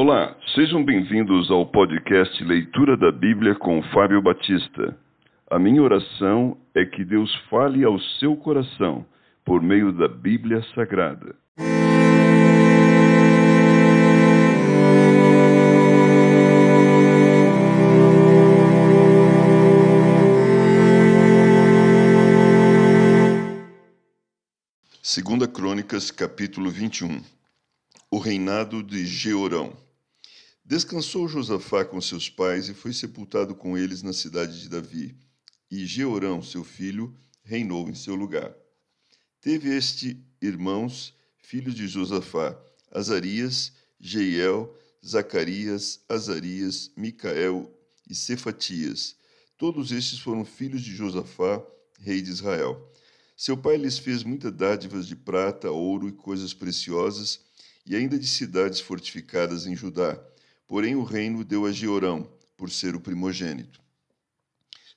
Olá, sejam bem-vindos ao podcast Leitura da Bíblia com Fábio Batista. A minha oração é que Deus fale ao seu coração por meio da Bíblia Sagrada. Segunda Crônicas, capítulo 21 O reinado de Jeorão Descansou Josafá com seus pais e foi sepultado com eles na cidade de Davi. E Jeorão, seu filho, reinou em seu lugar. Teve este irmãos, filhos de Josafá, Azarias, Jeiel, Zacarias, Azarias, Micael e Cefatias. Todos estes foram filhos de Josafá, rei de Israel. Seu pai lhes fez muitas dádivas de prata, ouro e coisas preciosas, e ainda de cidades fortificadas em Judá Porém, o reino deu a Georão, por ser o primogênito.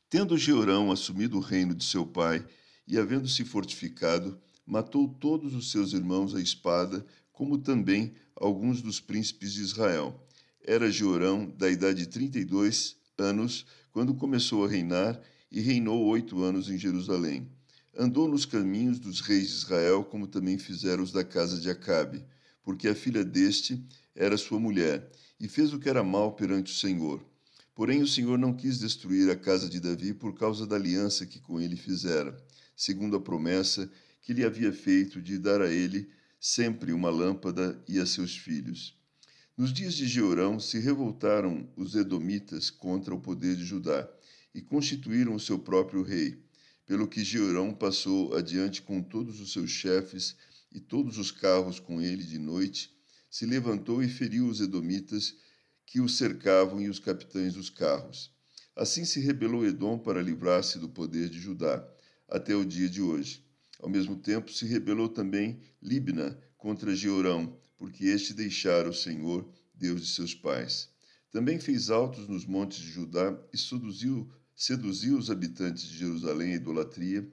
Tendo Georão assumido o reino de seu pai e havendo-se fortificado, matou todos os seus irmãos à espada, como também alguns dos príncipes de Israel. Era Georão da idade de trinta e dois anos quando começou a reinar e reinou oito anos em Jerusalém. Andou nos caminhos dos reis de Israel, como também fizeram os da casa de Acabe, porque a filha deste era sua mulher, e fez o que era mal perante o Senhor. Porém, o Senhor não quis destruir a casa de Davi por causa da aliança que com ele fizera, segundo a promessa que lhe havia feito de dar a ele sempre uma lâmpada e a seus filhos. Nos dias de Jeorão se revoltaram os edomitas contra o poder de Judá e constituíram o seu próprio rei, pelo que Jeorão passou adiante com todos os seus chefes e todos os carros com ele de noite se levantou e feriu os edomitas que o cercavam e os capitães dos carros. Assim se rebelou Edom para livrar-se do poder de Judá, até o dia de hoje. Ao mesmo tempo se rebelou também Libna contra Georão, porque este deixara o Senhor, Deus de seus pais. Também fez altos nos montes de Judá e seduziu, seduziu os habitantes de Jerusalém à idolatria,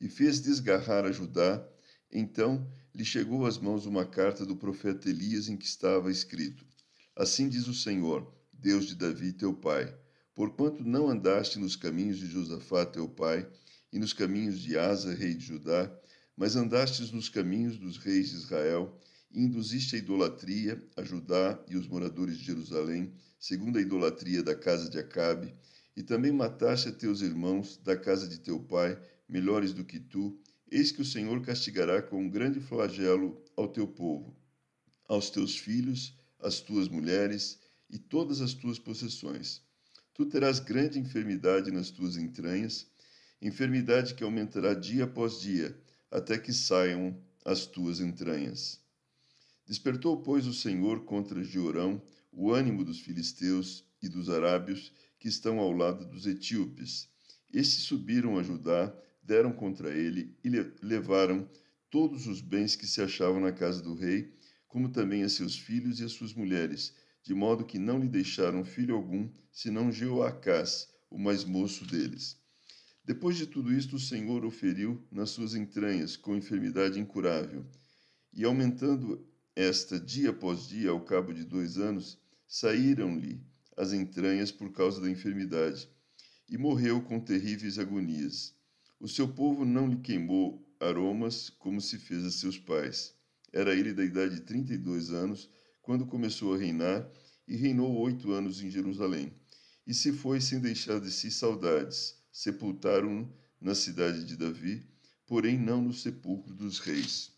e fez desgarrar a Judá. Então lhe chegou às mãos uma carta do profeta Elias em que estava escrito: Assim diz o Senhor, Deus de Davi, teu pai: Porquanto não andaste nos caminhos de Josafá, teu pai, e nos caminhos de Asa, rei de Judá, mas andastes nos caminhos dos reis de Israel, e induziste a idolatria a Judá e os moradores de Jerusalém, segundo a idolatria da casa de Acabe, e também mataste a teus irmãos da casa de teu pai, melhores do que tu, Eis que o Senhor castigará com um grande flagelo ao teu povo, aos teus filhos, às tuas mulheres e todas as tuas possessões. Tu terás grande enfermidade nas tuas entranhas, enfermidade que aumentará dia após dia, até que saiam as tuas entranhas. Despertou, pois, o Senhor contra Jeorão o ânimo dos filisteus e dos arábios que estão ao lado dos etíopes. Estes subiram a Judá deram contra ele e levaram todos os bens que se achavam na casa do rei, como também a seus filhos e as suas mulheres, de modo que não lhe deixaram filho algum, senão Jeoacás, o mais moço deles. Depois de tudo isto, o Senhor o feriu nas suas entranhas, com enfermidade incurável. E aumentando esta dia após dia, ao cabo de dois anos, saíram-lhe as entranhas por causa da enfermidade, e morreu com terríveis agonias. O seu povo não lhe queimou aromas como se fez a seus pais. Era ele da idade de trinta e dois anos quando começou a reinar e reinou oito anos em Jerusalém. E se foi sem deixar de si saudades. Sepultaram-no na cidade de Davi, porém não no sepulcro dos reis.